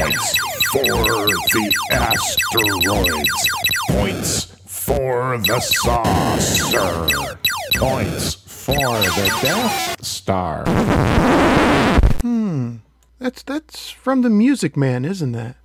Points for the asteroids. Points for the saucer. Points for the Death Star. Hmm. That's that's from the Music Man, isn't that?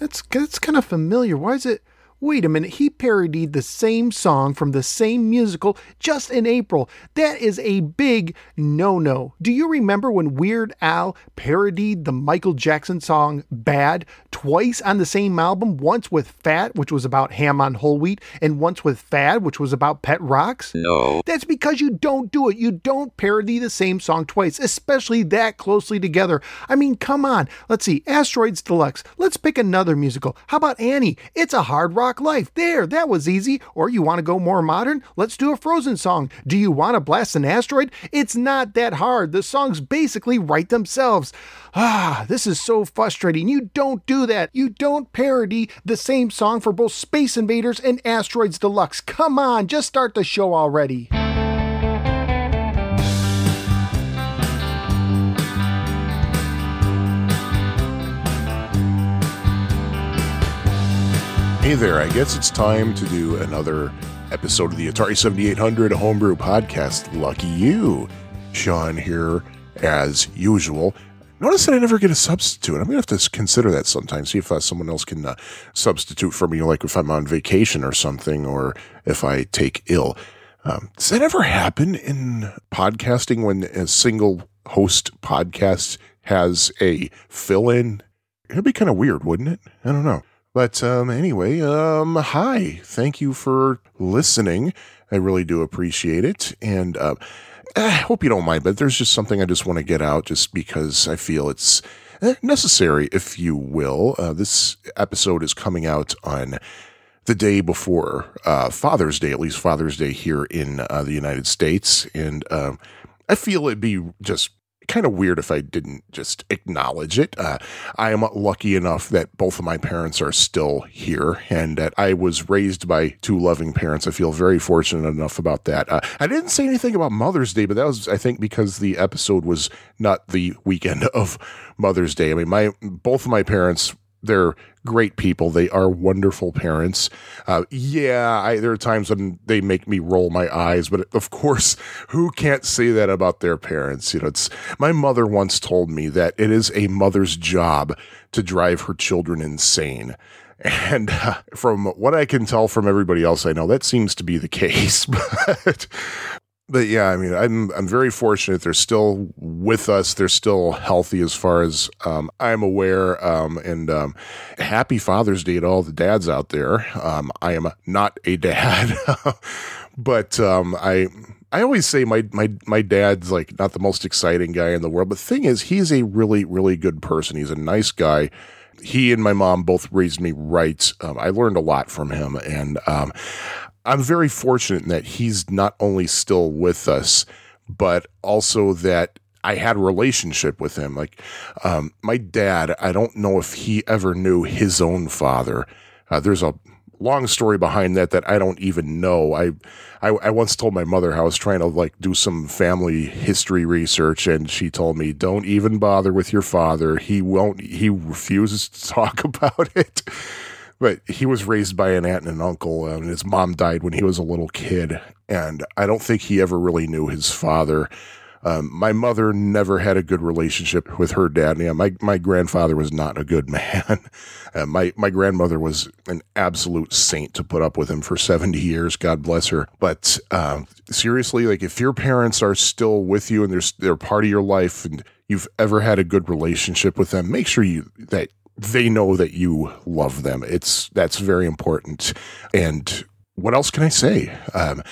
That's that's kind of familiar. Why is it? Wait a minute, he parodied the same song from the same musical just in April. That is a big no no. Do you remember when Weird Al parodied the Michael Jackson song Bad twice on the same album? Once with Fat, which was about ham on whole wheat, and once with Fad, which was about pet rocks? No. That's because you don't do it. You don't parody the same song twice, especially that closely together. I mean, come on. Let's see. Asteroids Deluxe. Let's pick another musical. How about Annie? It's a hard rock life. There, that was easy. Or you want to go more modern? Let's do a Frozen song. Do you want to blast an asteroid? It's not that hard. The songs basically write themselves. Ah, this is so frustrating. You don't do that. You don't parody the same song for both Space Invaders and Asteroids Deluxe. Come on, just start the show already. Hey there, I guess it's time to do another episode of the Atari 7800 Homebrew Podcast. Lucky you. Sean here, as usual. Notice that I never get a substitute. I'm going to have to consider that sometime, see if uh, someone else can uh, substitute for me, like if I'm on vacation or something, or if I take ill. Um, does that ever happen in podcasting when a single host podcast has a fill in? It'd be kind of weird, wouldn't it? I don't know. But um, anyway, um, hi. Thank you for listening. I really do appreciate it. And uh, I hope you don't mind, but there's just something I just want to get out just because I feel it's eh, necessary, if you will. Uh, this episode is coming out on the day before uh, Father's Day, at least Father's Day here in uh, the United States. And um, I feel it'd be just kind of weird if I didn't just acknowledge it. Uh, I am lucky enough that both of my parents are still here and that I was raised by two loving parents. I feel very fortunate enough about that. Uh, I didn't say anything about Mother's Day, but that was, I think, because the episode was not the weekend of Mother's Day. I mean, my both of my parents they're great people. They are wonderful parents. Uh, yeah, I, there are times when they make me roll my eyes, but of course, who can't say that about their parents? You know, it's my mother once told me that it is a mother's job to drive her children insane. And uh, from what I can tell from everybody else I know, that seems to be the case. But but yeah, I mean, I'm I'm very fortunate. They're still with us. They're still healthy, as far as um, I'm aware. Um, and um, happy Father's Day to all the dads out there. Um, I am not a dad, but um, I I always say my my my dad's like not the most exciting guy in the world. But the thing is, he's a really really good person. He's a nice guy. He and my mom both raised me right. Um, I learned a lot from him, and um, I'm very fortunate in that he's not only still with us, but also that I had a relationship with him. Like um, my dad, I don't know if he ever knew his own father. Uh, there's a long story behind that that I don't even know. I, I I once told my mother how I was trying to like do some family history research, and she told me, "Don't even bother with your father. He won't. He refuses to talk about it." But he was raised by an aunt and an uncle, and his mom died when he was a little kid. And I don't think he ever really knew his father. Um, my mother never had a good relationship with her dad. Yeah, my my grandfather was not a good man. Uh, my my grandmother was an absolute saint to put up with him for seventy years. God bless her. But um, seriously, like if your parents are still with you and they're they're part of your life, and you've ever had a good relationship with them, make sure you that they know that you love them. It's that's very important. And what else can I say? Um,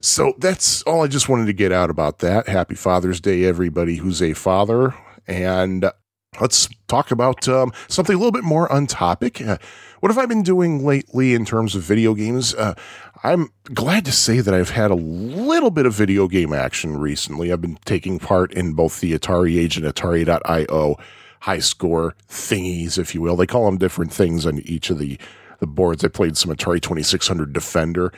so that's all I just wanted to get out about that. Happy Father's Day, everybody who's a father. And let's talk about um, something a little bit more on topic. Uh, what have I been doing lately in terms of video games? Uh, I'm glad to say that I've had a little bit of video game action recently. I've been taking part in both the AtariAge and Atari.io high score thingies, if you will. They call them different things on each of the, the boards. I played some Atari 2600 Defender.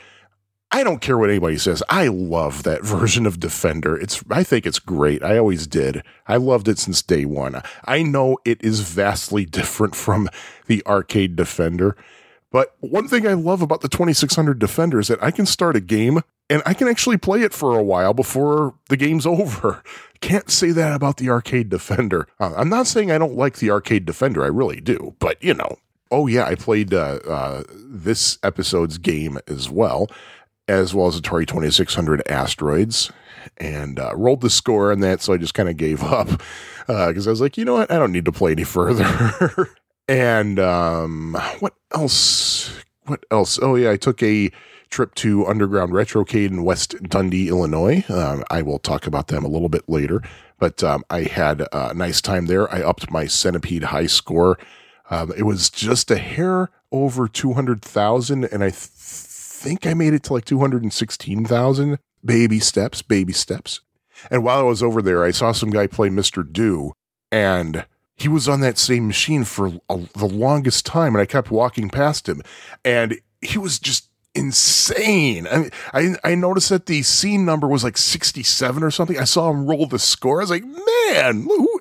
I don't care what anybody says. I love that version of Defender. It's I think it's great. I always did. I loved it since day one. I know it is vastly different from the arcade Defender. But one thing I love about the 2600 Defender is that I can start a game and I can actually play it for a while before the game's over. Can't say that about the arcade Defender. Uh, I'm not saying I don't like the arcade Defender. I really do. But, you know, oh yeah, I played uh, uh, this episode's game as well, as well as Atari 2600 Asteroids, and uh, rolled the score on that. So I just kind of gave up because uh, I was like, you know what, I don't need to play any further. and um, what else? What else? Oh yeah, I took a trip to Underground Retrocade in West Dundee, Illinois. Um, I will talk about them a little bit later, but um, I had a nice time there. I upped my Centipede high score. Um, it was just a hair over 200,000, and I th- think I made it to like 216,000. Baby steps, baby steps. And while I was over there, I saw some guy play Mr. Do, and he was on that same machine for a, the longest time, and I kept walking past him, and he was just insane. I, mean, I I noticed that the scene number was like 67 or something. I saw him roll the score. I was like, man, who?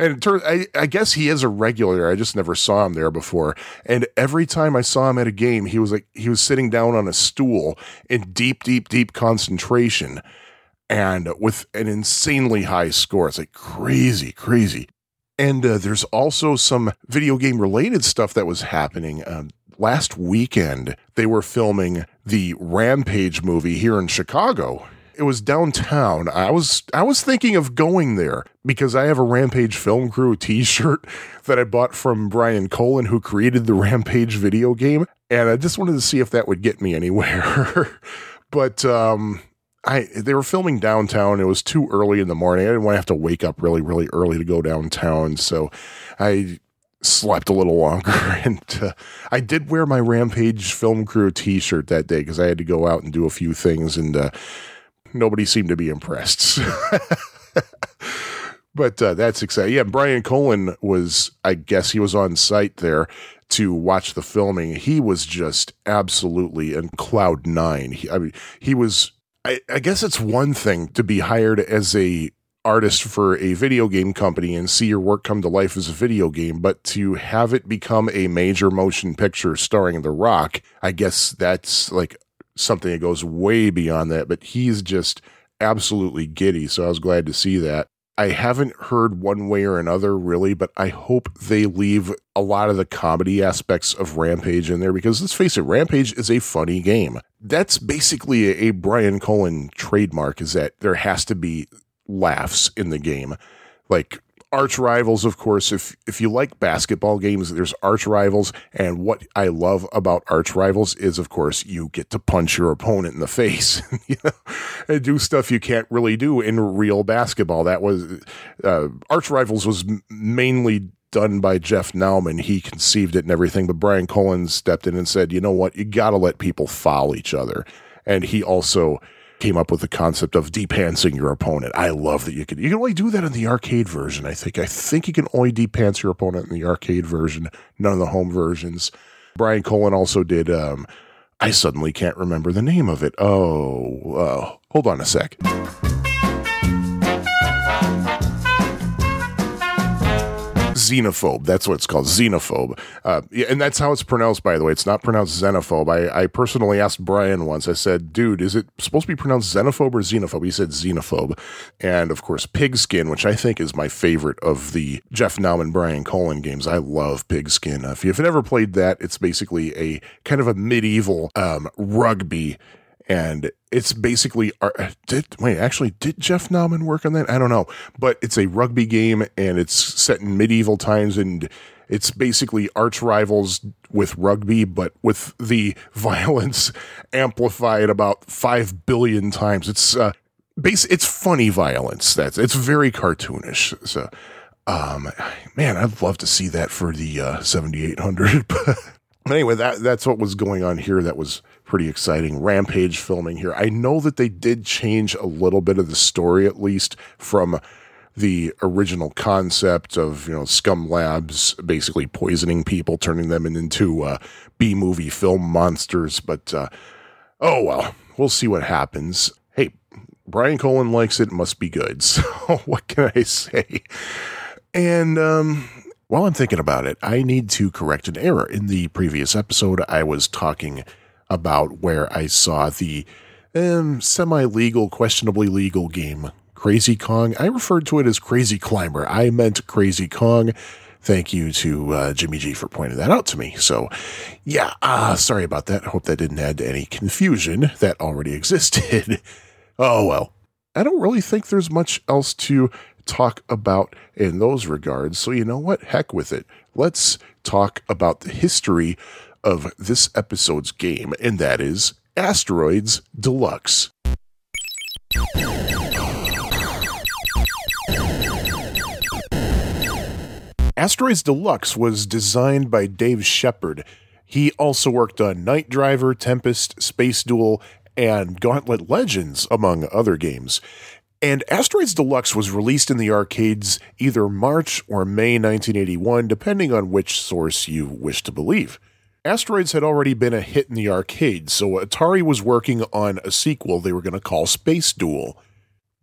and it turns, I, I guess he is a regular. I just never saw him there before. And every time I saw him at a game, he was like he was sitting down on a stool in deep, deep, deep concentration, and with an insanely high score. It's like crazy, crazy. And uh, there's also some video game related stuff that was happening. Um, last weekend, they were filming the Rampage movie here in Chicago. It was downtown. I was I was thinking of going there because I have a Rampage Film Crew T-shirt that I bought from Brian Colin, who created the Rampage video game, and I just wanted to see if that would get me anywhere. but um, I they were filming downtown. It was too early in the morning. I didn't want to have to wake up really, really early to go downtown. So I slept a little longer. And uh, I did wear my Rampage Film Crew t shirt that day because I had to go out and do a few things, and uh, nobody seemed to be impressed. but uh, that's exciting. Yeah, Brian Colin was, I guess he was on site there to watch the filming. He was just absolutely in cloud nine. He, I mean, he was I, I guess it's one thing to be hired as a artist for a video game company and see your work come to life as a video game, but to have it become a major motion picture starring The Rock, I guess that's like something that goes way beyond that. But he's just absolutely giddy. So I was glad to see that. I haven't heard one way or another really, but I hope they leave a lot of the comedy aspects of Rampage in there because let's face it, Rampage is a funny game. That's basically a, Brian Colin trademark is that there has to be laughs in the game. Like arch rivals, of course. If if you like basketball games, there's arch rivals, and what I love about arch rivals is, of course, you get to punch your opponent in the face, and do stuff you can't really do in real basketball. That was uh, arch rivals was mainly done by Jeff Nauman. He conceived it and everything, but Brian Collins stepped in and said, "You know what? You got to let people foul each other," and he also came up with the concept of depantsing your opponent. I love that you can you can only do that in the arcade version. I think I think you can only depants your opponent in the arcade version, none of the home versions. Brian Colin also did. Um, I suddenly can't remember the name of it. Oh, uh, hold on a sec. Xenophobe. That's what it's called, xenophobe. Uh, and that's how it's pronounced, by the way. It's not pronounced xenophobe. I, I personally asked Brian once. I said, "Dude, is it supposed to be pronounced xenophobe or xenophobe?" He said xenophobe. And of course, Pigskin, which I think is my favorite of the Jeff Nauman Brian Colin games. I love Pigskin. Uh, if you've never played that, it's basically a kind of a medieval um, rugby and it's basically did wait actually did Jeff Nauman work on that? I don't know, but it's a rugby game and it's set in medieval times and it's basically arch rivals with rugby, but with the violence amplified about five billion times. It's uh, base. It's funny violence. That's it's very cartoonish. So, um, man, I'd love to see that for the uh, seventy eight hundred. But anyway, that that's what was going on here. That was pretty exciting. Rampage filming here. I know that they did change a little bit of the story, at least from the original concept of you know Scum Labs basically poisoning people, turning them into uh, B movie film monsters. But uh, oh well, we'll see what happens. Hey, Brian Colin likes it, must be good. So what can I say? And um, while I'm thinking about it, I need to correct an error. In the previous episode, I was talking about where I saw the um, semi legal, questionably legal game Crazy Kong. I referred to it as Crazy Climber. I meant Crazy Kong. Thank you to uh, Jimmy G for pointing that out to me. So, yeah, uh, sorry about that. I hope that didn't add to any confusion that already existed. oh, well. I don't really think there's much else to talk about in those regards. So, you know what? Heck with it. Let's talk about the history of this episode's game, and that is Asteroids Deluxe. Asteroids Deluxe was designed by Dave Shepperd. He also worked on Night Driver, Tempest, Space Duel, and Gauntlet Legends, among other games. And Asteroids Deluxe was released in the arcades either March or May 1981, depending on which source you wish to believe. Asteroids had already been a hit in the arcade, so Atari was working on a sequel they were going to call Space Duel.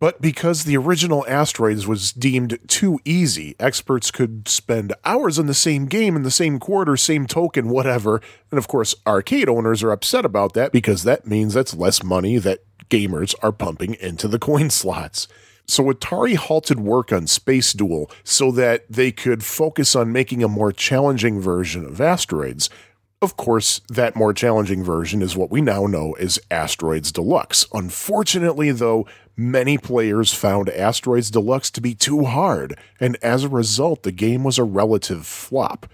But because the original Asteroids was deemed too easy, experts could spend hours on the same game in the same quarter, same token, whatever. And of course, arcade owners are upset about that because that means that's less money that gamers are pumping into the coin slots. So Atari halted work on Space Duel so that they could focus on making a more challenging version of Asteroids, of course, that more challenging version is what we now know as Asteroids Deluxe. Unfortunately, though, many players found Asteroids Deluxe to be too hard, and as a result, the game was a relative flop.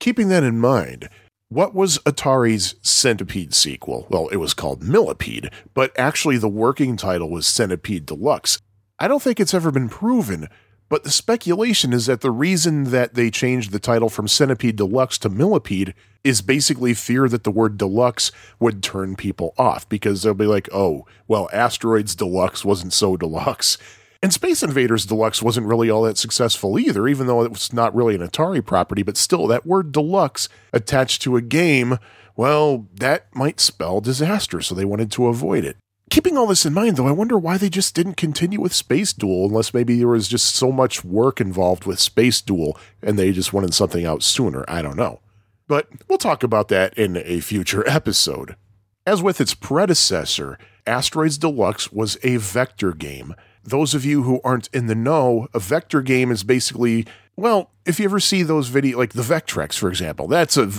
Keeping that in mind, what was Atari's Centipede sequel? Well, it was called Millipede, but actually the working title was Centipede Deluxe. I don't think it's ever been proven, but the speculation is that the reason that they changed the title from Centipede Deluxe to Millipede is basically fear that the word deluxe would turn people off because they'll be like, oh, well, Asteroids Deluxe wasn't so deluxe. And Space Invaders Deluxe wasn't really all that successful either, even though it was not really an Atari property, but still, that word deluxe attached to a game, well, that might spell disaster, so they wanted to avoid it. Keeping all this in mind, though, I wonder why they just didn't continue with Space Duel, unless maybe there was just so much work involved with Space Duel and they just wanted something out sooner. I don't know. But we'll talk about that in a future episode. As with its predecessor, Asteroids Deluxe was a vector game. Those of you who aren't in the know, a vector game is basically, well, if you ever see those video, like the Vectrex, for example, that's a,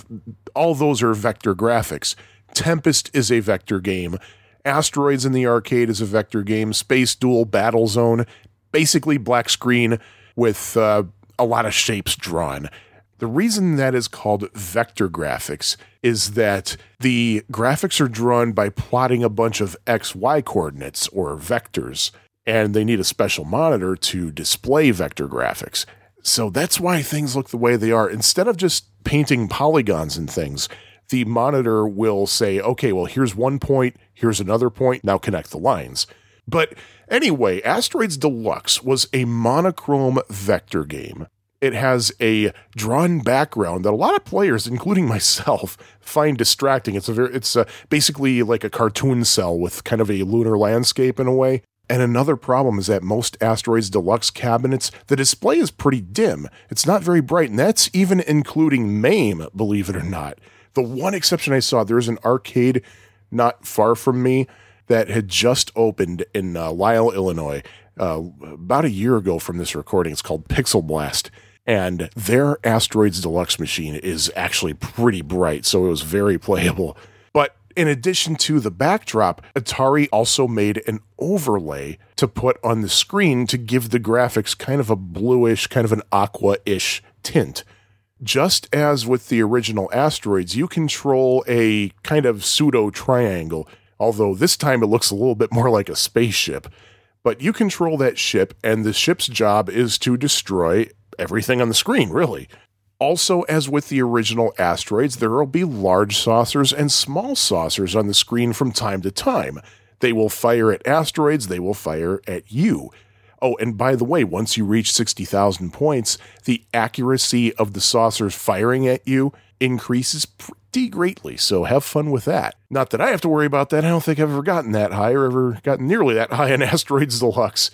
all those are vector graphics. Tempest is a vector game. Asteroids in the arcade is a vector game. Space Duel Battlezone, basically black screen with uh, a lot of shapes drawn. The reason that is called vector graphics is that the graphics are drawn by plotting a bunch of XY coordinates or vectors, and they need a special monitor to display vector graphics. So that's why things look the way they are. Instead of just painting polygons and things, the monitor will say, okay, well, here's one point, here's another point, now connect the lines. But anyway, Asteroids Deluxe was a monochrome vector game it has a drawn background that a lot of players, including myself, find distracting. It's a very, it's a, basically like a cartoon cell with kind of a lunar landscape in a way. And another problem is that most Asteroids Deluxe cabinets, the display is pretty dim. It's not very bright, and that's even including MAME, believe it or not. The one exception I saw, there's an arcade not far from me that had just opened in uh, Lisle, Illinois, uh, about a year ago from this recording. It's called Pixel Blast and their Asteroids Deluxe machine is actually pretty bright, so it was very playable. In addition to the backdrop, Atari also made an overlay to put on the screen to give the graphics kind of a bluish, kind of an aqua ish tint. Just as with the original Asteroids, you control a kind of pseudo triangle, although this time it looks a little bit more like a spaceship. But you control that ship, and the ship's job is to destroy everything on the screen, really. Also, as with the original asteroids, there will be large saucers and small saucers on the screen from time to time. They will fire at asteroids, they will fire at you. Oh, and by the way, once you reach 60,000 points, the accuracy of the saucers firing at you increases pretty greatly. So have fun with that. Not that I have to worry about that. I don't think I've ever gotten that high or ever gotten nearly that high in Asteroids Deluxe.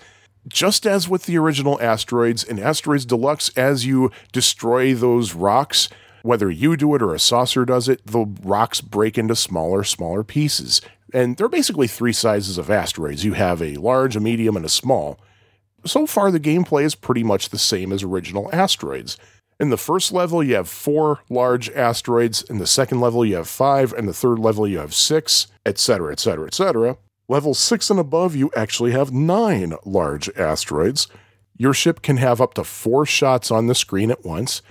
Just as with the original Asteroids, in Asteroids Deluxe, as you destroy those rocks, whether you do it or a saucer does it, the rocks break into smaller, smaller pieces. And there are basically three sizes of asteroids you have a large, a medium, and a small. So far, the gameplay is pretty much the same as original asteroids. In the first level, you have four large asteroids. In the second level, you have five. And the third level, you have six, etc., etc., etc. Level six and above, you actually have nine large asteroids. Your ship can have up to four shots on the screen at once.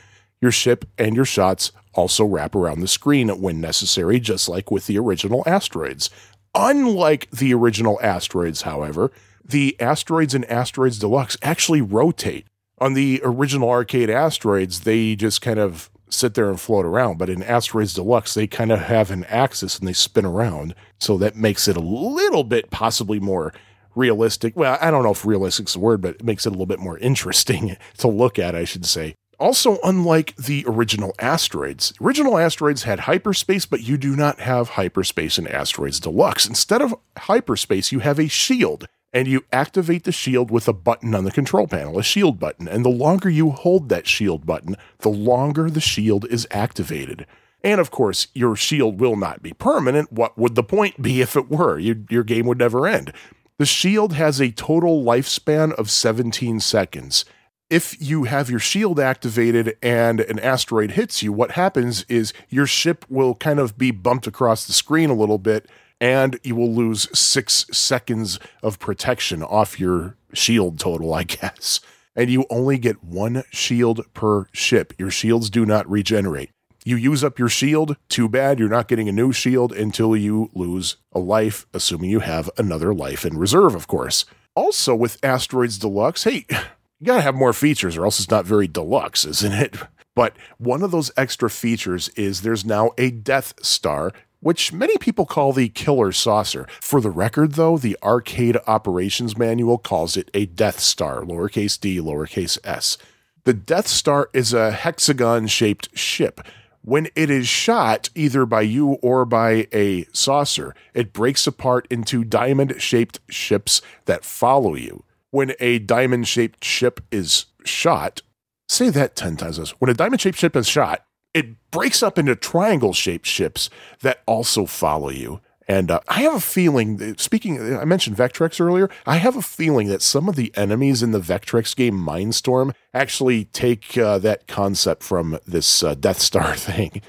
Your ship and your shots also wrap around the screen when necessary, just like with the original asteroids. Unlike the original asteroids, however, the asteroids in Asteroids Deluxe actually rotate. On the original arcade asteroids, they just kind of sit there and float around, but in Asteroids Deluxe, they kind of have an axis and they spin around. So that makes it a little bit possibly more realistic. Well, I don't know if realistic is the word, but it makes it a little bit more interesting to look at, I should say. Also, unlike the original asteroids, original asteroids had hyperspace, but you do not have hyperspace in Asteroids Deluxe. Instead of hyperspace, you have a shield, and you activate the shield with a button on the control panel, a shield button. And the longer you hold that shield button, the longer the shield is activated. And of course, your shield will not be permanent. What would the point be if it were? You, your game would never end. The shield has a total lifespan of 17 seconds if you have your shield activated and an asteroid hits you, what happens is your ship will kind of be bumped across the screen a little bit and you will lose six seconds of protection off your shield total, I guess. And you only get one shield per ship. Your shields do not regenerate. You use up your shield, too bad, you're not getting a new shield until you lose a life, assuming you have another life in reserve, of course. Also, with Asteroids Deluxe, hey, you gotta have more features or else it's not very deluxe, isn't it? But one of those extra features is there's now a Death Star, which many people call the Killer Saucer. For the record, though, the Arcade Operations Manual calls it a Death Star, lowercase d, lowercase s. The Death Star is a hexagon shaped ship. When it is shot, either by you or by a saucer, it breaks apart into diamond shaped ships that follow you when a diamond shaped ship is shot, say that 10 times. When a diamond shaped ship is shot, it breaks up into triangle shaped ships that also follow you. And uh, I have a feeling, speaking, I mentioned Vectrex earlier. I have a feeling that some of the enemies in the Vectrex game Mine Storm actually take uh, that concept from this uh, Death Star thing.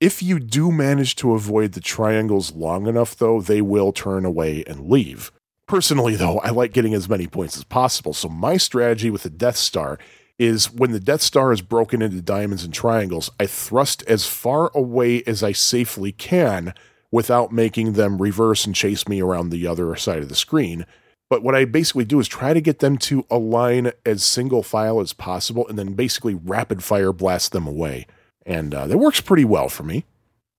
If you do manage to avoid the triangles long enough, though, they will turn away and leave. Personally, though, I like getting as many points as possible. So my strategy with the Death Star is when the Death Star is broken into diamonds and triangles, I thrust as far away as I safely can without making them reverse and chase me around the other side of the screen. But what I basically do is try to get them to align as single file as possible and then basically rapid fire blast them away. And uh, that works pretty well for me.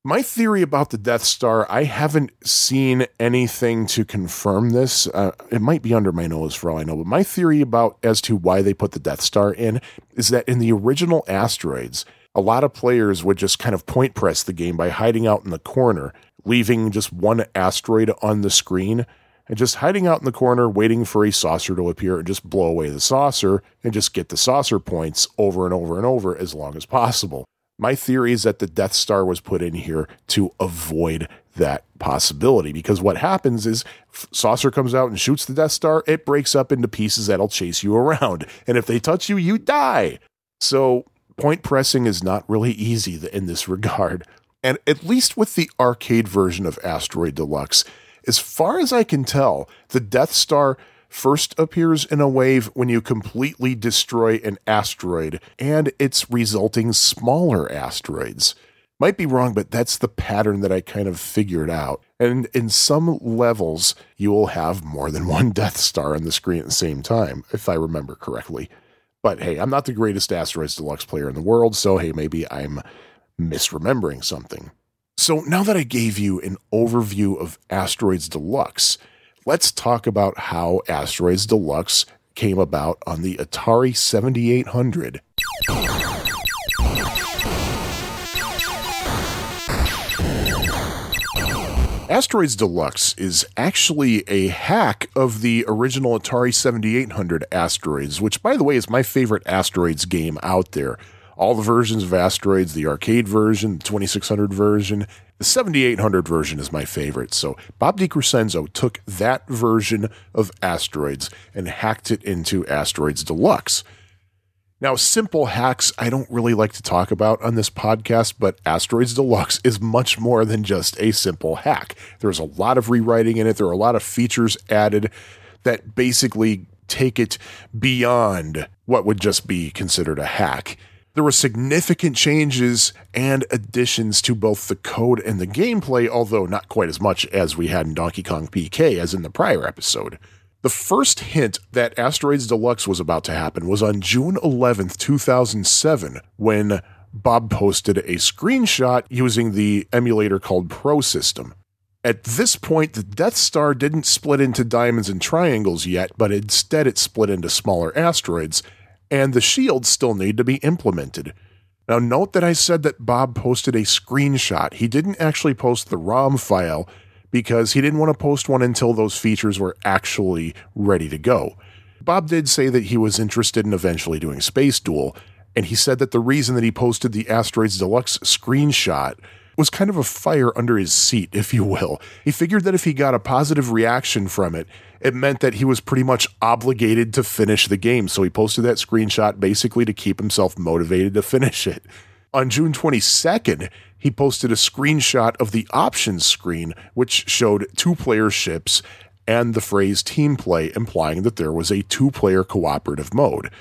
My theory about the Death Star, I haven't seen anything to confirm this. Uh, it might be under my nose for all I know, but my theory about as to why they put the Death Star in is that in the original Asteroids, a lot of players would just kind of point press the game by hiding out in the corner, leaving just one asteroid on the screen, and just hiding out in the corner, waiting for a saucer to appear and just blow away the saucer and just get the saucer points over and over and over as long as possible. My theory is that the Death Star was put in here to avoid that possibility because what happens is Saucer comes out and shoots the Death Star, it breaks up into pieces that'll chase you around. And if they touch you, you die. So point pressing is not really easy in this regard. And at least with the arcade version of Asteroid Deluxe, as far as I can tell, the Death Star first appears in a wave when you completely destroy an asteroid and its resulting smaller asteroids. Might be wrong, but that's the pattern that I kind of figured out. And in some levels, you will have more than one Death Star on the screen at the same time, if I remember correctly. But hey, I'm not the greatest Asteroids Deluxe player in the world, so hey, maybe I'm misremembering something. So now that I gave you an overview of Asteroids Deluxe, let's talk about how Asteroids Deluxe came about on the Atari 7800. Asteroids Deluxe is actually a hack of the original Atari 7800 Asteroids, which, by the way, is my favorite Asteroids game out there. All the versions of Asteroids, the arcade version, the 2600 version, the 7800 version is my favorite. So Bob DeCrescenzo took that version of Asteroids and hacked it into Asteroids Deluxe. Now, simple hacks I don't really like to talk about on this podcast, but Asteroids Deluxe is much more than just a simple hack. There's a lot of rewriting in it, there are a lot of features added that basically take it beyond what would just be considered a hack. There were significant changes and additions to both the code and the gameplay, although not quite as much as we had in Donkey Kong PK as in the prior episode. The first hint that Asteroids Deluxe was about to happen was on June 11th, 2007, when Bob posted a screenshot using the emulator called ProSystem. At this point, the Death Star didn't split into diamonds and triangles yet, but instead it split into smaller asteroids, and the shields still need to be implemented. Now, note that I said that Bob posted a screenshot. He didn't actually post the ROM file, because he didn't want to post one until those features were actually ready to go. Bob did say that he was interested in eventually doing Space Duel, and he said that the reason that he posted the Asteroids Deluxe screenshot was kind of a fire under his seat, if you will. He figured that if he got a positive reaction from it, it meant that he was pretty much obligated to finish the game. So he posted that screenshot basically to keep himself motivated to finish it. On June 22nd, he posted a screenshot of the options screen, which showed two player ships and the phrase team play, implying that there was a two player cooperative mode.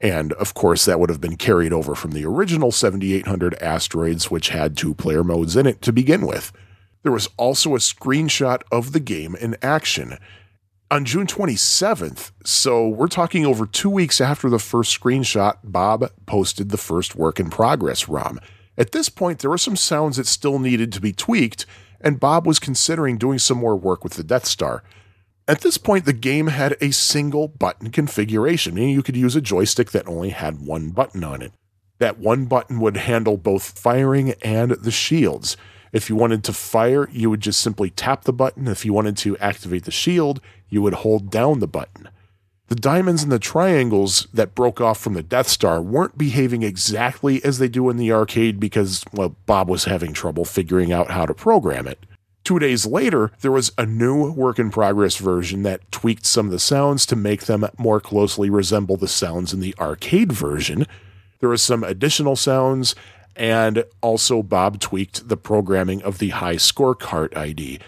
And of course, that would have been carried over from the original 7800 asteroids, which had two player modes in it to begin with. There was also a screenshot of the game in action. On June 27th, so we're talking over two weeks after the first screenshot, Bob posted the first work in progress ROM. At this point, there were some sounds that still needed to be tweaked, and Bob was considering doing some more work with the Death Star. At this point, the game had a single button configuration, meaning you could use a joystick that only had one button on it. That one button would handle both firing and the shields. If you wanted to fire, you would just simply tap the button. If you wanted to activate the shield, you would hold down the button. The diamonds and the triangles that broke off from the Death Star weren't behaving exactly as they do in the arcade because, well, Bob was having trouble figuring out how to program it. Two days later, there was a new work in progress version that tweaked some of the sounds to make them more closely resemble the sounds in the arcade version. There was some additional sounds, and also Bob tweaked the programming of the high score cart ID.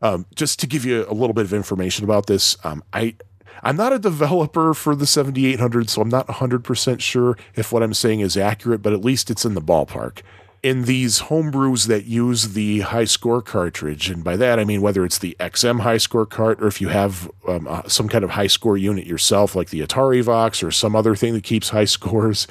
Um, just to give you a little bit of information about this, um, I I'm not a developer for the 7800, so I'm not 100% sure if what I'm saying is accurate, but at least it's in the ballpark. In these homebrews that use the high score cartridge, and by that I mean whether it's the XM high score cart or if you have um, uh, some kind of high score unit yourself, like the AtariVox or some other thing that keeps high scores,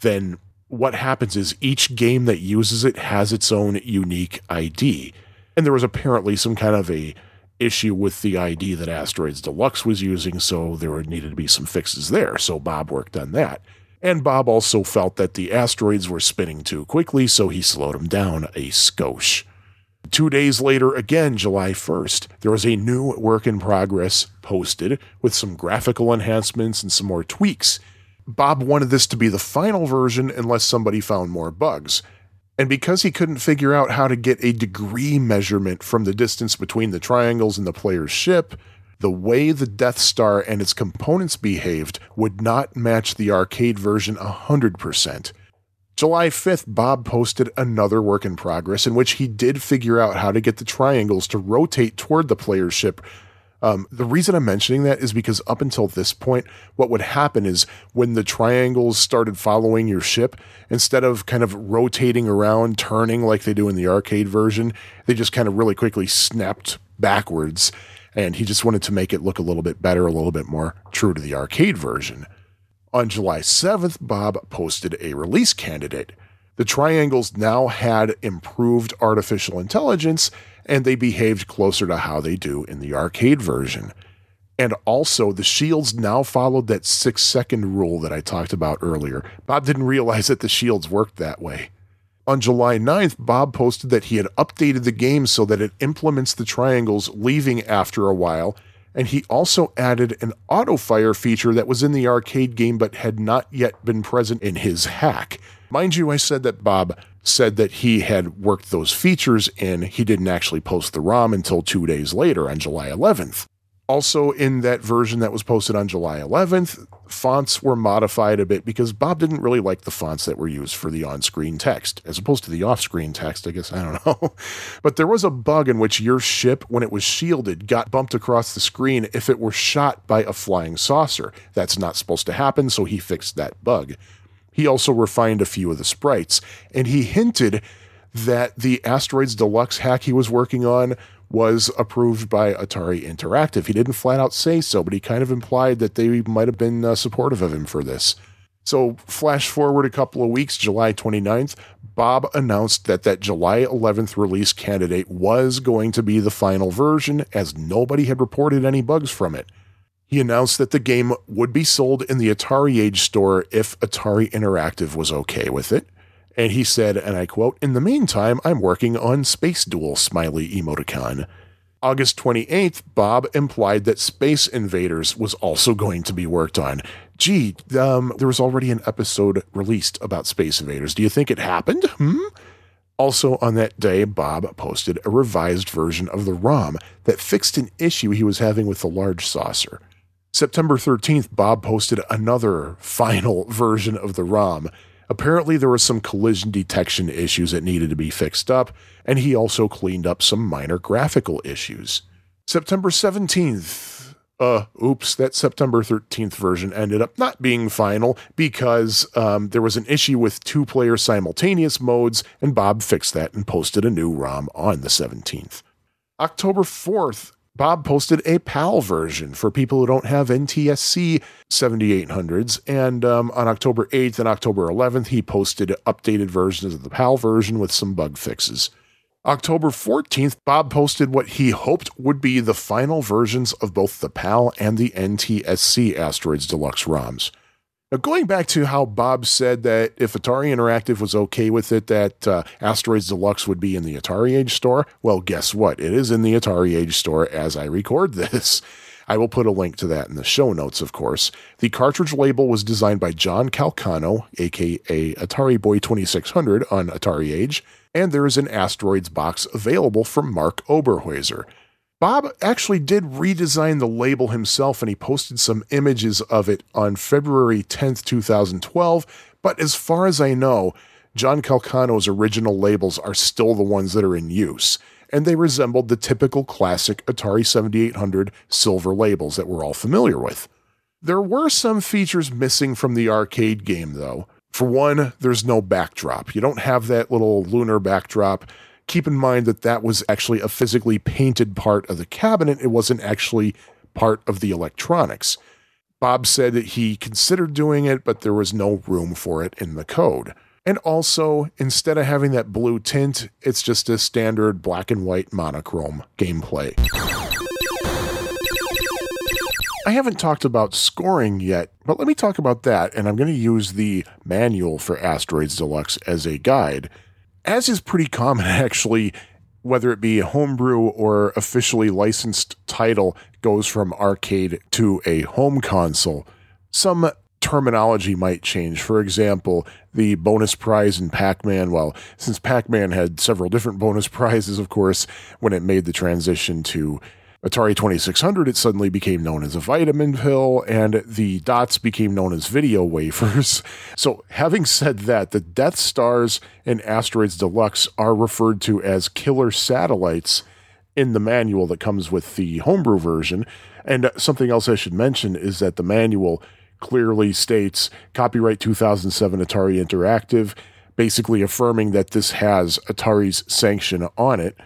then what happens is each game that uses it has its own unique ID. And there was apparently some kind of a issue with the ID that Asteroids Deluxe was using, so there needed to be some fixes there. So Bob worked on that. And Bob also felt that the asteroids were spinning too quickly, so he slowed them down a skosh. Two days later, again, July 1st, there was a new work in progress posted with some graphical enhancements and some more tweaks. Bob wanted this to be the final version unless somebody found more bugs. And because he couldn't figure out how to get a degree measurement from the distance between the triangles and the player's ship, the way the Death Star and its components behaved would not match the arcade version 100%. July 5th, Bob posted another work in progress in which he did figure out how to get the triangles to rotate toward the player's ship um, the reason I'm mentioning that is because up until this point, what would happen is when the triangles started following your ship, instead of kind of rotating around, turning like they do in the arcade version, they just kind of really quickly snapped backwards. And he just wanted to make it look a little bit better, a little bit more true to the arcade version. On July 7th, Bob posted a release candidate. The triangles now had improved artificial intelligence and they behaved closer to how they do in the arcade version. And also, the shields now followed that six second rule that I talked about earlier. Bob didn't realize that the shields worked that way. On July 9th, Bob posted that he had updated the game so that it implements the triangles leaving after a while, and he also added an auto fire feature that was in the arcade game but had not yet been present in his hack. Mind you, I said that Bob said that he had worked those features in. He didn't actually post the ROM until two days later on July 11th. Also, in that version that was posted on July 11th, fonts were modified a bit because Bob didn't really like the fonts that were used for the on screen text, as opposed to the off screen text, I guess. I don't know. but there was a bug in which your ship, when it was shielded, got bumped across the screen if it were shot by a flying saucer. That's not supposed to happen, so he fixed that bug. He also refined a few of the sprites, and he hinted that the Asteroids Deluxe hack he was working on was approved by Atari Interactive. He didn't flat out say so, but he kind of implied that they might have been uh, supportive of him for this. So, flash forward a couple of weeks, July 29th, Bob announced that that July 11th release candidate was going to be the final version, as nobody had reported any bugs from it. He announced that the game would be sold in the AtariAge store if Atari Interactive was okay with it. And he said, and I quote, In the meantime, I'm working on Space Duel smiley emoticon. August 28th, Bob implied that Space Invaders was also going to be worked on. Gee, um, there was already an episode released about Space Invaders. Do you think it happened? Hmm? Also, on that day, Bob posted a revised version of the ROM that fixed an issue he was having with the large saucer. September 13th, Bob posted another final version of the ROM. Apparently, there were some collision detection issues that needed to be fixed up, and he also cleaned up some minor graphical issues. September 17th, uh, oops, that September 13th version ended up not being final because um, there was an issue with two player simultaneous modes, and Bob fixed that and posted a new ROM on the 17th. October 4th, Bob posted a PAL version for people who don't have NTSC 7800s. And um, on October 8th and October 11th, he posted updated versions of the PAL version with some bug fixes. October 14th, Bob posted what he hoped would be the final versions of both the PAL and the NTSC Asteroids Deluxe ROMs. Going back to how Bob said that if Atari Interactive was okay with it, that uh, Asteroids Deluxe would be in the AtariAge store, well, guess what? It is in the AtariAge store as I record this. I will put a link to that in the show notes, of course. The cartridge label was designed by John Calcano, aka Atari Boy 2600 on AtariAge, and there is an Asteroids box available from Mark Oberhäuser. Bob actually did redesign the label himself and he posted some images of it on February 10th, 2012. But as far as I know, John Calcano's original labels are still the ones that are in use, and they resembled the typical classic Atari 7800 silver labels that we're all familiar with. There were some features missing from the arcade game, though. For one, there's no backdrop. You don't have that little lunar backdrop keep in mind that that was actually a physically painted part of the cabinet. It wasn't actually part of the electronics. Bob said that he considered doing it, but there was no room for it in the code. And also, instead of having that blue tint, it's just a standard black and white monochrome gameplay. I haven't talked about scoring yet, but let me talk about that, and I'm going to use the manual for Asteroids Deluxe as a guide as is pretty common actually, whether it be a homebrew or officially licensed title goes from arcade to a home console, some terminology might change. For example, the bonus prize in Pac Man, well, since Pac Man had several different bonus prizes, of course, when it made the transition to Atari 2600, it suddenly became known as a vitamin pill, and the dots became known as video wafers. So, having said that, the Death Stars and Asteroids Deluxe are referred to as killer satellites in the manual that comes with the homebrew version. And something else I should mention is that the manual clearly states copyright 2007 Atari Interactive, basically affirming that this has Atari's sanction on it.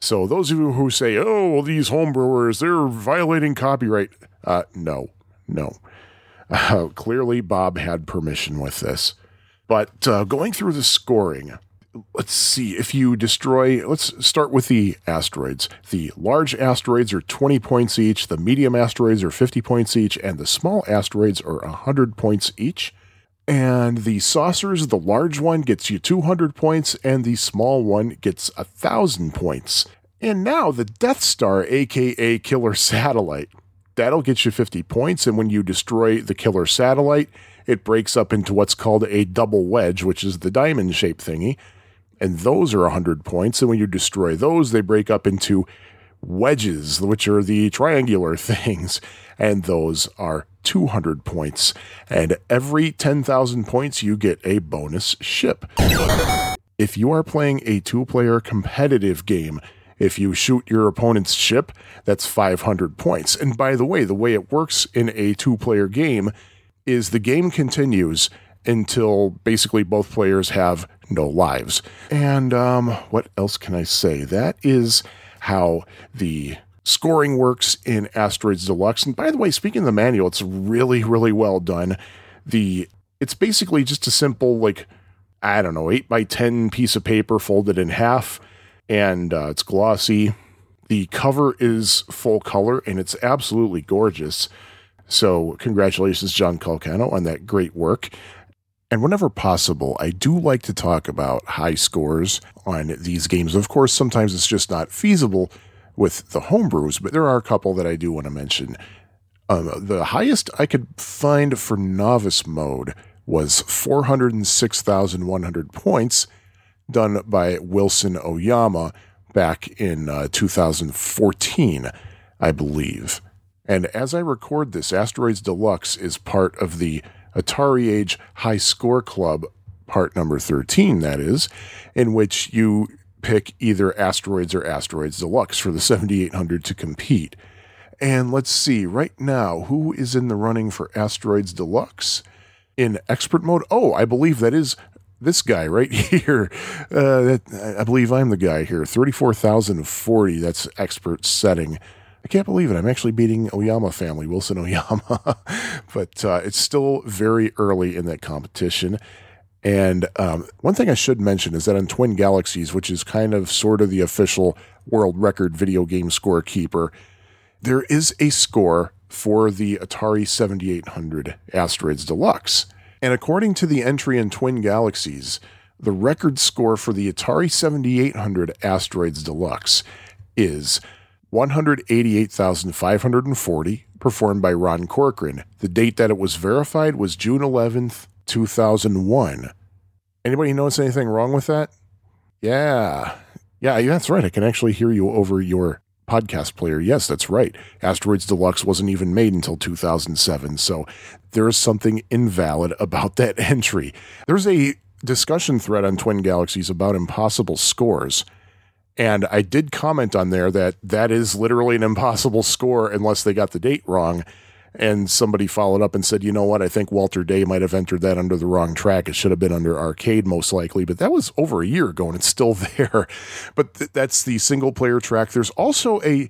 So those of you who say, "Oh, well, these homebrewers, they're violating copyright," uh, no, no. Uh, clearly, Bob had permission with this. But uh, going through the scoring, let's see if you destroy. Let's start with the asteroids. The large asteroids are 20 points each. The medium asteroids are 50 points each, and the small asteroids are 100 points each. And the saucers, the large one gets you 200 points, and the small one gets 1,000 points. And now the Death Star, aka Killer Satellite. That'll get you 50 points, and when you destroy the Killer Satellite, it breaks up into what's called a double wedge, which is the diamond shaped thingy. And those are 100 points. And when you destroy those, they break up into wedges, which are the triangular things. And those are 200 points. And every 10,000 points, you get a bonus ship. If you are playing a two player competitive game, if you shoot your opponent's ship, that's 500 points. And by the way, the way it works in a two player game is the game continues until basically both players have no lives. And um, what else can I say? That is how the scoring works in Asteroids Deluxe. And by the way, speaking of the manual, it's really, really well done. The it's basically just a simple like I don't know eight by ten piece of paper folded in half, and uh, it's glossy. The cover is full color and it's absolutely gorgeous. So, congratulations, John Calcano, on that great work. And whenever possible, I do like to talk about high scores on these games. Of course, sometimes it's just not feasible with the homebrews, but there are a couple that I do want to mention. Um, the highest I could find for novice mode was 406,100 points done by Wilson Oyama back in uh, 2014, I believe. And as I record this, Asteroids Deluxe is part of the AtariAge High Score Club, part number 13, that is, in which you pick either Asteroids or Asteroids Deluxe for the 7800 to compete. And let's see, right now, who is in the running for Asteroids Deluxe? In expert mode? Oh, I believe that is this guy right here. Uh, that, I believe I'm the guy here. 34,040, that's expert setting. I can't believe it. I'm actually beating Oyama family, Wilson Oyama. but uh, it's still very early in that competition. And um, one thing I should mention is that on Twin Galaxies, which is kind of sort of the official world record video game scorekeeper, there is a score for the Atari 7800 Asteroids Deluxe. And according to the entry in Twin Galaxies, the record score for the Atari 7800 Asteroids Deluxe is 188,540, performed by Ron Corcoran. The date that it was verified was June 11th, 2001. Anybody notice anything wrong with that? Yeah. Yeah, that's right. I can actually hear you over your podcast player. Yes, that's right. Asteroids Deluxe wasn't even made until 2007. So there is something invalid about that entry. There's a discussion thread on Twin Galaxies about impossible scores. And I did comment on there that that is literally an impossible score unless they got the date wrong. And somebody followed up and said, you know what? I think Walter Day might have entered that under the wrong track. It should have been under arcade, most likely. But that was over a year ago and it's still there. But th- that's the single player track. There's also a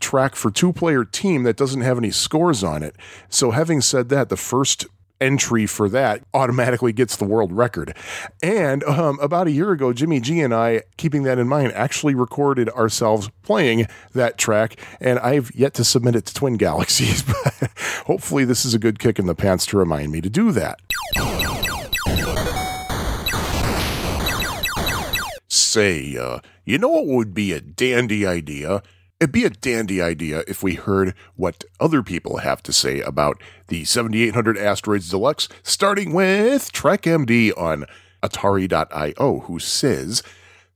track for two player team that doesn't have any scores on it. So, having said that, the first entry for that automatically gets the world record. And um, about a year ago, Jimmy G and I, keeping that in mind, actually recorded ourselves playing that track. And I've yet to submit it to Twin Galaxies, but hopefully, this is a good kick in the pants to remind me to do that. Say, uh, you know what would be a dandy idea? It'd be a dandy idea if we heard what other people have to say about the 7800 Asteroids Deluxe, starting with TrekMD on Atari.io, who says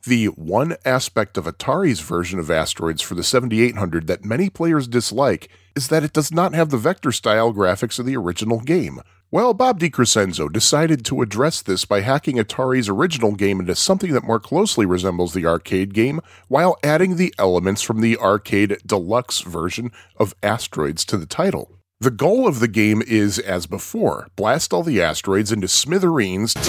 the one aspect of Atari's version of Asteroids for the 7800 that many players dislike is that it does not have the vector style graphics of the original game. Well, Bob DeCrescenzo decided to address this by hacking Atari's original game into something that more closely resembles the arcade game, while adding the elements from the arcade deluxe version of Asteroids to the title. The goal of the game is, as before, blast all the asteroids into smithereens to,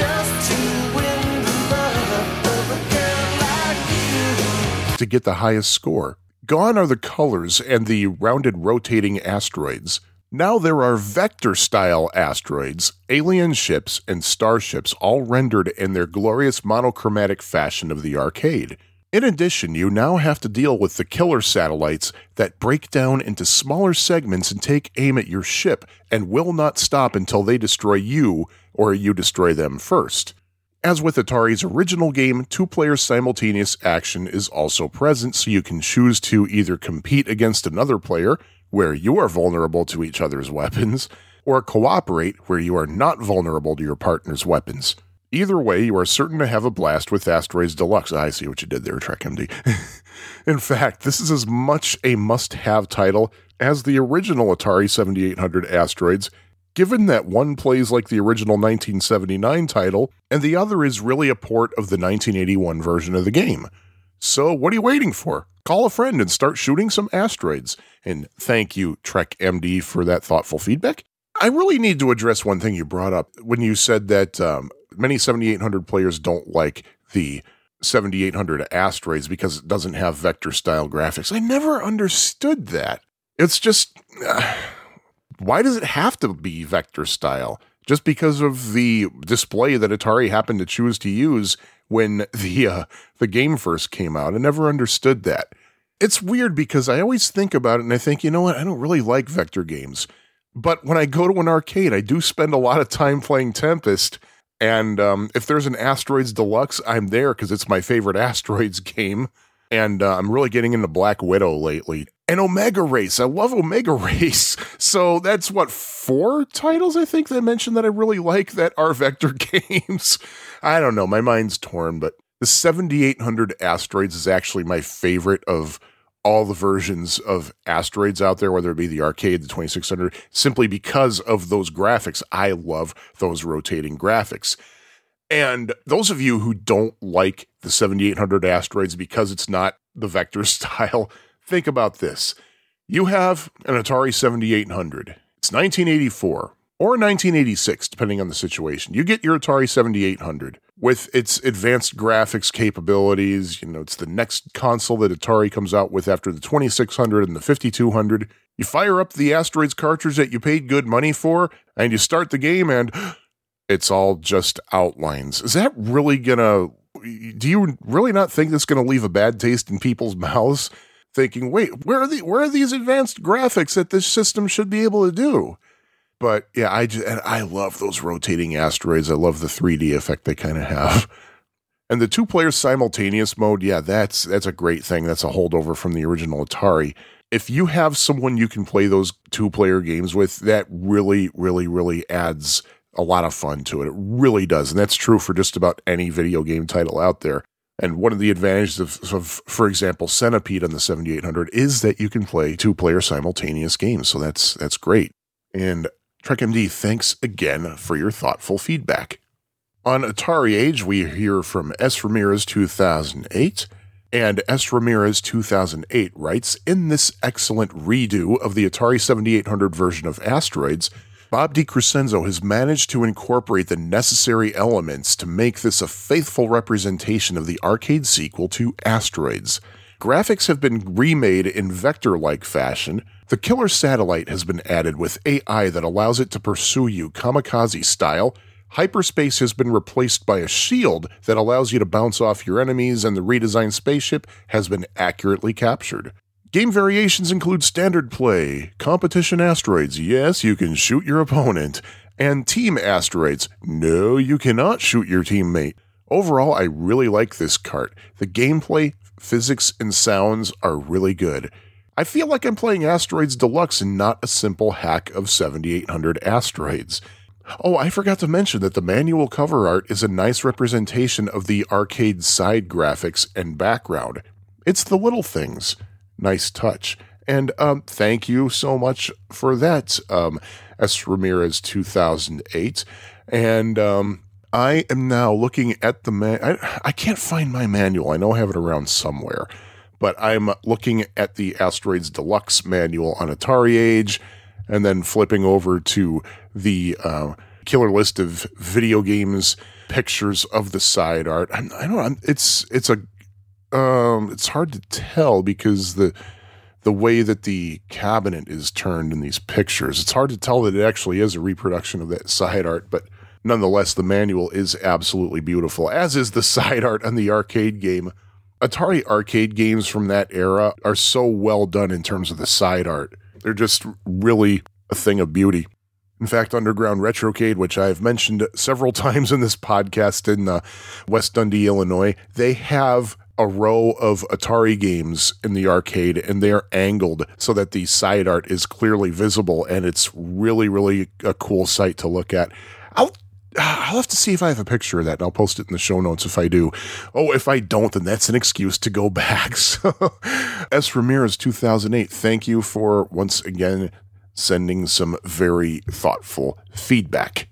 to get the highest score. Gone are the colors and the rounded rotating asteroids. Now there are vector style asteroids, alien ships, and starships all rendered in their glorious monochromatic fashion of the arcade. In addition, you now have to deal with the killer satellites that break down into smaller segments and take aim at your ship and will not stop until they destroy you or you destroy them first. As with Atari's original game, two player simultaneous action is also present, so you can choose to either compete against another player, where you are vulnerable to each other's weapons, or cooperate, where you are not vulnerable to your partner's weapons. Either way, you are certain to have a blast with Asteroids Deluxe. I see what you did there, TrekMD. In fact, this is as much a must have title as the original Atari 7800 Asteroids, given that one plays like the original 1979 title, and the other is really a port of the 1981 version of the game. So, what are you waiting for? Call a friend and start shooting some asteroids. And thank you, TrekMD, for that thoughtful feedback. I really need to address one thing you brought up when you said that um, many 7800 players don't like the 7800 asteroids because it doesn't have vector style graphics. I never understood that. It's just uh, why does it have to be vector style? Just because of the display that Atari happened to choose to use when the uh, the game first came out. I never understood that. It's weird because I always think about it and I think, you know what, I don't really like vector games. But when I go to an arcade, I do spend a lot of time playing Tempest and um, if there's an Asteroids Deluxe, I'm there because it's my favorite Asteroids game. And uh, I'm really getting into Black Widow lately. And Omega Race. I love Omega Race. So that's what, four titles I think that mentioned that I really like that are vector games. I don't know. My mind's torn, but the 7800 Asteroids is actually my favorite of all the versions of asteroids out there, whether it be the arcade, the 2600, simply because of those graphics. I love those rotating graphics. And those of you who don't like the 7800 asteroids because it's not the vector style, think about this. You have an Atari 7800. It's 1984 or 1986, depending on the situation. You get your Atari 7800 with its advanced graphics capabilities. You know, it's the next console that Atari comes out with after the 2600 and the 5200. You fire up the Asteroids cartridge that you paid good money for, and you start the game, and it's all just outlines. Is that really gonna? Do you really not think that's gonna leave a bad taste in people's mouths? Thinking, wait, where are the where are these advanced graphics that this system should be able to do? But yeah, I just, and I love those rotating asteroids. I love the 3D effect they kind of have. And the two player simultaneous mode, yeah, that's that's a great thing. That's a holdover from the original Atari. If you have someone you can play those two player games with, that really, really, really adds a lot of fun to it. It really does. And that's true for just about any video game title out there. And one of the advantages of, of, for example, Centipede on the 7800 is that you can play two player simultaneous games. So that's that's great. And TrekMD, thanks again for your thoughtful feedback. On AtariAge, we hear from S. Ramirez 2008, and S. Ramirez 2008 writes In this excellent redo of the Atari 7800 version of Asteroids, Bob DeCrescenzo has managed to incorporate the necessary elements to make this a faithful representation of the arcade sequel to Asteroids. Graphics have been remade in vector like fashion. The killer satellite has been added with AI that allows it to pursue you kamikaze style. Hyperspace has been replaced by a shield that allows you to bounce off your enemies, and the redesigned spaceship has been accurately captured. Game variations include standard play, competition asteroids, yes, you can shoot your opponent, and team asteroids, no, you cannot shoot your teammate. Overall, I really like this cart. The gameplay physics and sounds are really good. I feel like I'm playing Asteroids Deluxe and not a simple hack of 7800 asteroids. Oh, I forgot to mention that the manual cover art is a nice representation of the arcade side graphics and background. It's the little things. Nice touch. And um, thank you so much for that, um, S. Ramirez 2008. And um, I am now looking at the man. I, I can't find my manual. I know I have it around somewhere, but I'm looking at the Asteroids Deluxe manual on AtariAge, and then flipping over to the uh, killer list of video games pictures of the side art. I, I don't. know. It's it's a um. It's hard to tell because the the way that the cabinet is turned in these pictures. It's hard to tell that it actually is a reproduction of that side art, but Nonetheless, the manual is absolutely beautiful, as is the side art on the arcade game. Atari arcade games from that era are so well done in terms of the side art. They're just really a thing of beauty. In fact, Underground Retrocade, which I've mentioned several times in this podcast in uh, West Dundee, Illinois, they have a row of Atari games in the arcade and they're angled so that the side art is clearly visible and it's really, really a cool sight to look at. I'll I'll have to see if I have a picture of that and I'll post it in the show notes if I do. Oh, if I don't, then that's an excuse to go back. So, S. Ramirez 2008, thank you for once again sending some very thoughtful feedback.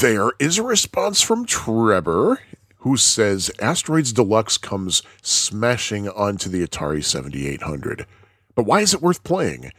There is a response from Trevor who says Asteroids Deluxe comes smashing onto the Atari 7800. But why is it worth playing?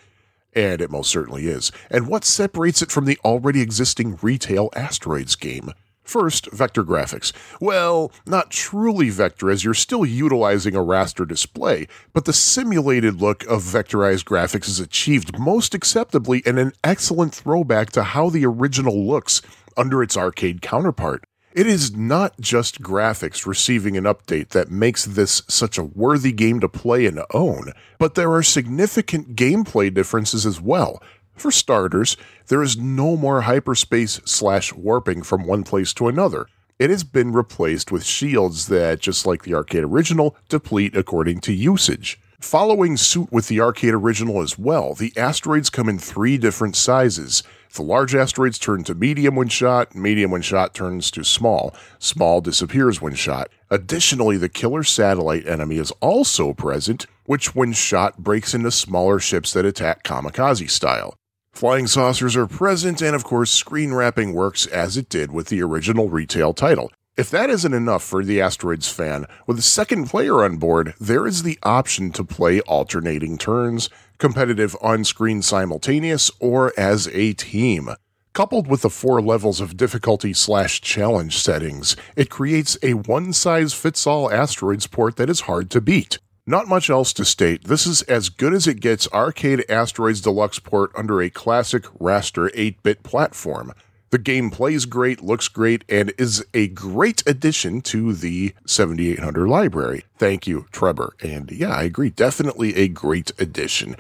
And it most certainly is. And what separates it from the already existing retail Asteroids game? First, vector graphics. Well, not truly vector, as you're still utilizing a raster display, but the simulated look of vectorized graphics is achieved most acceptably and an excellent throwback to how the original looks under its arcade counterpart. It is not just graphics receiving an update that makes this such a worthy game to play and own, but there are significant gameplay differences as well. For starters, there is no more hyperspace slash warping from one place to another. It has been replaced with shields that, just like the arcade original, deplete according to usage. Following suit with the arcade original as well, the asteroids come in three different sizes the large asteroids turn to medium when shot, medium when shot turns to small, small disappears when shot. Additionally, the killer satellite enemy is also present, which when shot breaks into smaller ships that attack kamikaze style. Flying saucers are present, and of course, screen wrapping works as it did with the original retail title. If that isn't enough for the Asteroids fan, with a second player on board, there is the option to play alternating turns, competitive on screen simultaneous, or as a team. Coupled with the four levels of difficulty slash challenge settings, it creates a one size fits all asteroids port that is hard to beat. Not much else to state. This is as good as it gets arcade asteroids deluxe port under a classic raster 8 bit platform. The game plays great, looks great, and is a great addition to the 7800 library. Thank you, Trevor. And yeah, I agree. Definitely a great addition.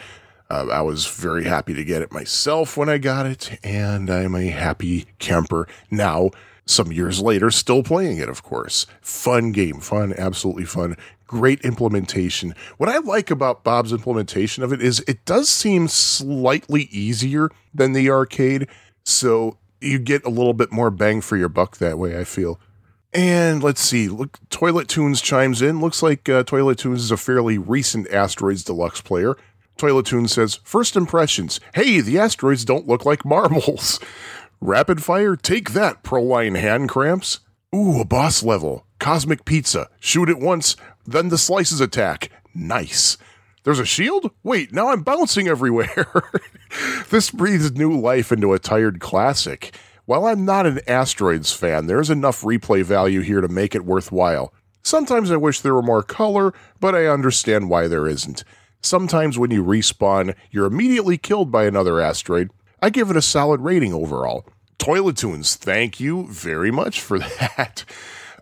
Uh, I was very happy to get it myself when I got it, and I'm a happy camper now, some years later, still playing it, of course. Fun game, fun, absolutely fun. Great implementation. What I like about Bob's implementation of it is it does seem slightly easier than the arcade. So you get a little bit more bang for your buck that way, I feel. And let's see, look, Toilet Tunes chimes in. Looks like uh, Toilet Tunes is a fairly recent Asteroids Deluxe player. Toilet Tunes says, First impressions. Hey, the asteroids don't look like marbles. Rapid fire, take that, Proline hand cramps. Ooh, a boss level. Cosmic pizza. Shoot it once, then the slices attack. Nice. There's a shield? Wait, now I'm bouncing everywhere. this breathes new life into a tired classic. While I'm not an Asteroids fan, there's enough replay value here to make it worthwhile. Sometimes I wish there were more color, but I understand why there isn't. Sometimes when you respawn, you're immediately killed by another asteroid. I give it a solid rating overall. Toilet Tunes, thank you very much for that.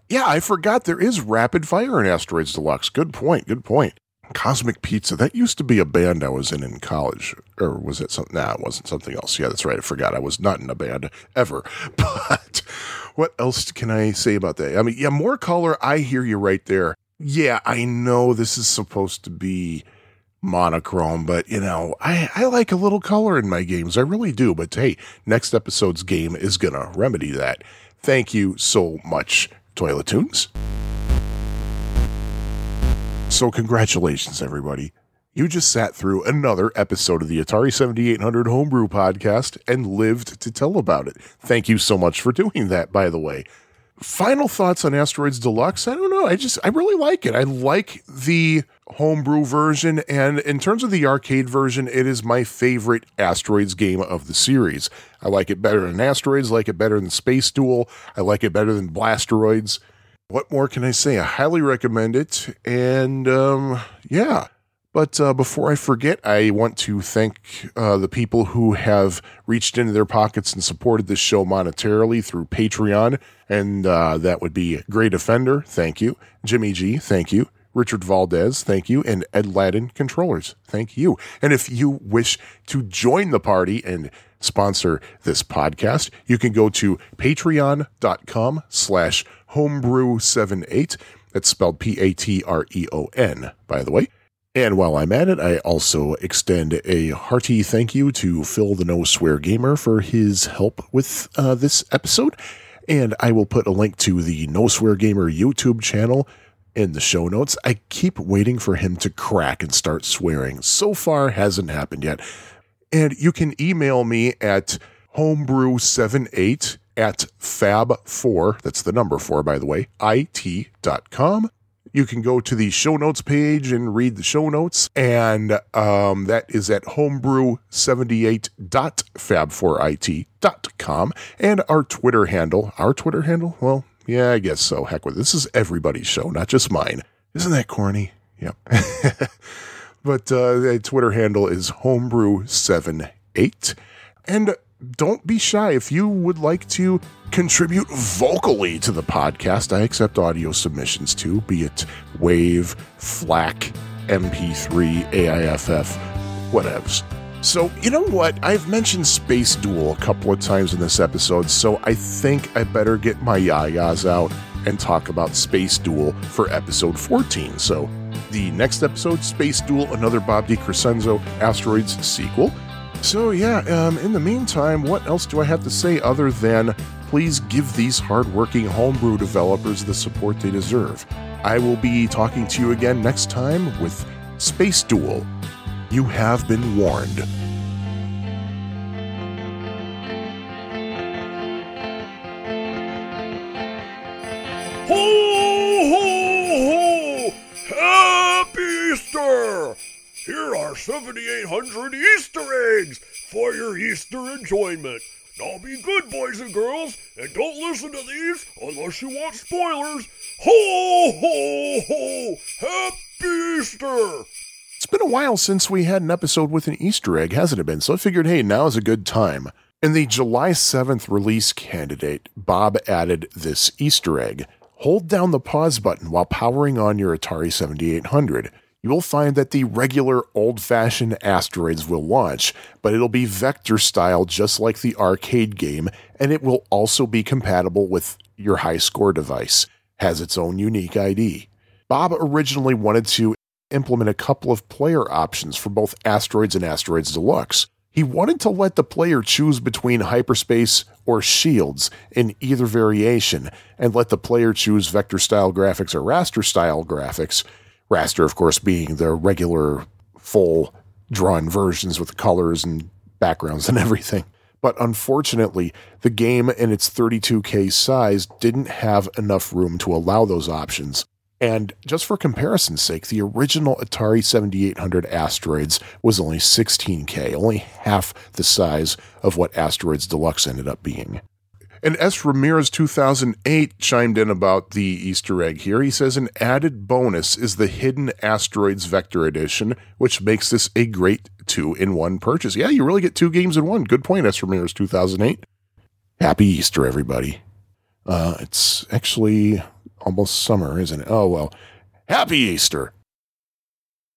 Yeah, I forgot there is rapid fire in Asteroids Deluxe. Good point, good point. Cosmic Pizza. That used to be a band I was in in college. Or was it something? Nah, it wasn't something else. Yeah, that's right. I forgot. I was not in a band ever. But what else can I say about that? I mean, yeah, more color. I hear you right there. Yeah, I know this is supposed to be monochrome, but you know, I, I like a little color in my games. I really do. But hey, next episode's game is going to remedy that. Thank you so much, Toilet Tunes. So, congratulations, everybody. You just sat through another episode of the Atari 7800 Homebrew podcast and lived to tell about it. Thank you so much for doing that, by the way. Final thoughts on Asteroids Deluxe? I don't know. I just, I really like it. I like the homebrew version, and in terms of the arcade version, it is my favorite Asteroids game of the series. I like it better than Asteroids, like it better than Space Duel, I like it better than Blasteroids what more can I say? I highly recommend it. And um, yeah. But uh, before I forget, I want to thank uh, the people who have reached into their pockets and supported this show monetarily through Patreon. And uh, that would be Great Offender, thank you. Jimmy G, thank you. Richard Valdez, thank you, and Ed Ladden Controllers, thank you. And if you wish to join the party and sponsor this podcast, you can go to patreon.com slash homebrew78. That's spelled P-A-T-R-E-O-N, by the way. And while I'm at it, I also extend a hearty thank you to Phil the No Swear Gamer for his help with uh, this episode. And I will put a link to the No Swear Gamer YouTube channel in the show notes. I keep waiting for him to crack and start swearing. So far, hasn't happened yet. And you can email me at homebrew78 at fab4, that's the number 4, by the way, it.com. You can go to the show notes page and read the show notes, and um, that is at homebrew78.fab4it.com. And our Twitter handle, our Twitter handle, well, yeah, I guess so. Heck with it. This is everybody's show, not just mine. Isn't that corny? Yep. but uh, the Twitter handle is homebrew78. And don't be shy. If you would like to contribute vocally to the podcast, I accept audio submissions too, be it Wave, FLAC, MP3, AIFF, whatevs. So, you know what? I've mentioned Space Duel a couple of times in this episode, so I think I better get my yayas out and talk about Space Duel for episode 14. So, the next episode, Space Duel, another Bob DeCrescenzo Asteroids sequel. So, yeah, um, in the meantime, what else do I have to say other than please give these hardworking homebrew developers the support they deserve? I will be talking to you again next time with Space Duel. You have been warned. Ho, ho, ho! Happy Easter! Here are 7,800 Easter eggs for your Easter enjoyment. Now be good, boys and girls, and don't listen to these unless you want spoilers. Ho, ho, ho! Happy Easter! It's been a while since we had an episode with an Easter egg, hasn't it been? So I figured, hey, now is a good time. In the July 7th release candidate, Bob added this Easter egg. Hold down the pause button while powering on your Atari 7800. You will find that the regular old fashioned asteroids will launch, but it'll be vector style just like the arcade game, and it will also be compatible with your high score device. Has its own unique ID. Bob originally wanted to implement a couple of player options for both Asteroids and Asteroids Deluxe. He wanted to let the player choose between hyperspace or shields in either variation, and let the player choose vector style graphics or raster style graphics. Raster, of course, being the regular full drawn versions with the colors and backgrounds and everything. But unfortunately, the game in its 32K size didn't have enough room to allow those options. And just for comparison's sake, the original Atari 7800 Asteroids was only 16K, only half the size of what Asteroids Deluxe ended up being. And S. Ramirez 2008 chimed in about the Easter egg here. He says an added bonus is the Hidden Asteroids Vector Edition, which makes this a great two in one purchase. Yeah, you really get two games in one. Good point, S. Ramirez 2008. Happy Easter, everybody. Uh, it's actually almost summer, isn't it? Oh, well. Happy Easter.